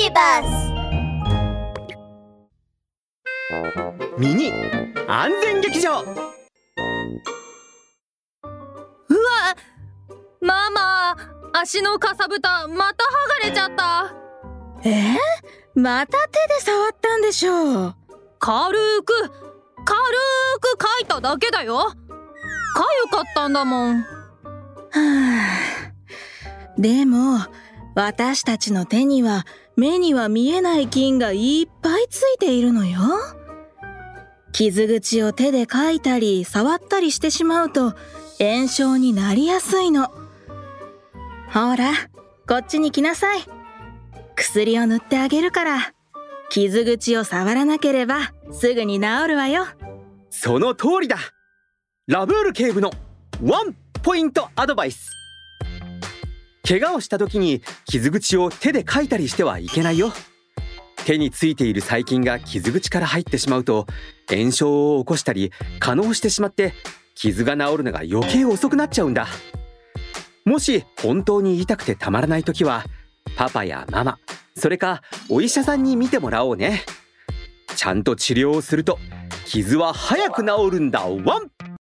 ビバスミニ安全劇場。うわママ足のかさぶたまた剥がれちゃった。え？ー、また手で触ったんでしょう？軽く軽く書いただけだよ。かゆかったんだもん。は あでも私たちの手には目には見えない菌がいっぱいついているのよ。傷口を手で描いたり触ったりしてしまうと炎症になりやすいの。ほらこっちに来なさい。薬を塗ってあげるから傷口を触らなければすぐに治るわよ。その通りだ。ラブール警部のワンポイントアドバイス。怪我をした時に傷口を手でかいたりしてはいけないよ。手についている細菌が傷口から入ってしまうと炎症を起こしたり可能してしまって傷が治るのが余計遅くなっちゃうんだ。もし本当に痛くてたまらない時はパパやママそれかお医者さんに見てもらおうね。ちゃんと治療をすると傷は早く治るんだ。ワン！